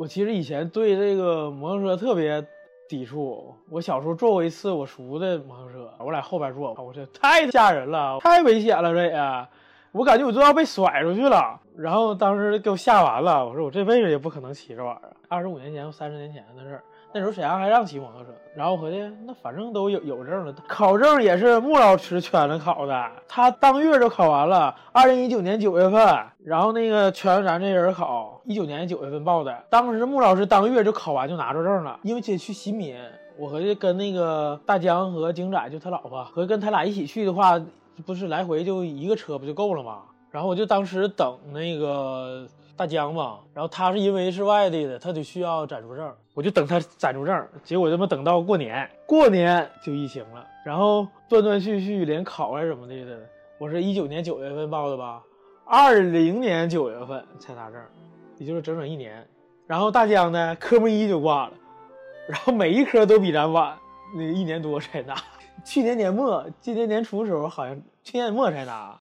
我其实以前对这个摩托车特别抵触。我小时候坐过一次我叔的摩托车，我俩后边坐，我这太吓人了，太危险了，这也，我感觉我都要被甩出去了。然后当时给我吓完了，我说我这辈子也不可能骑这玩意儿。二十五年前、三十年前的事儿。那时候沈阳还让骑摩托车，然后我合计那反正都有有证了，考证也是穆老师圈子考的，他当月就考完了。二零一九年九月份，然后那个圈咱这人考，一九年九月份报的，当时穆老师当月就考完就拿着证了，因为得去新民，我合计跟那个大江和京仔就他老婆，合计跟他俩一起去的话，不是来回就一个车不就够了吗？然后我就当时等那个大江嘛，然后他是因为是外地的，他得需要暂住证。我就等他暂住证，结果他妈等到过年，过年就疫情了，然后断断续续连考还是怎么的的。我是一九年九月份报的吧，二零年九月份才拿证，也就是整整一年。然后大江呢，科目一就挂了，然后每一科都比咱晚，那个一年多才拿。去年年末，今年年初的时候，好像去年年末才拿。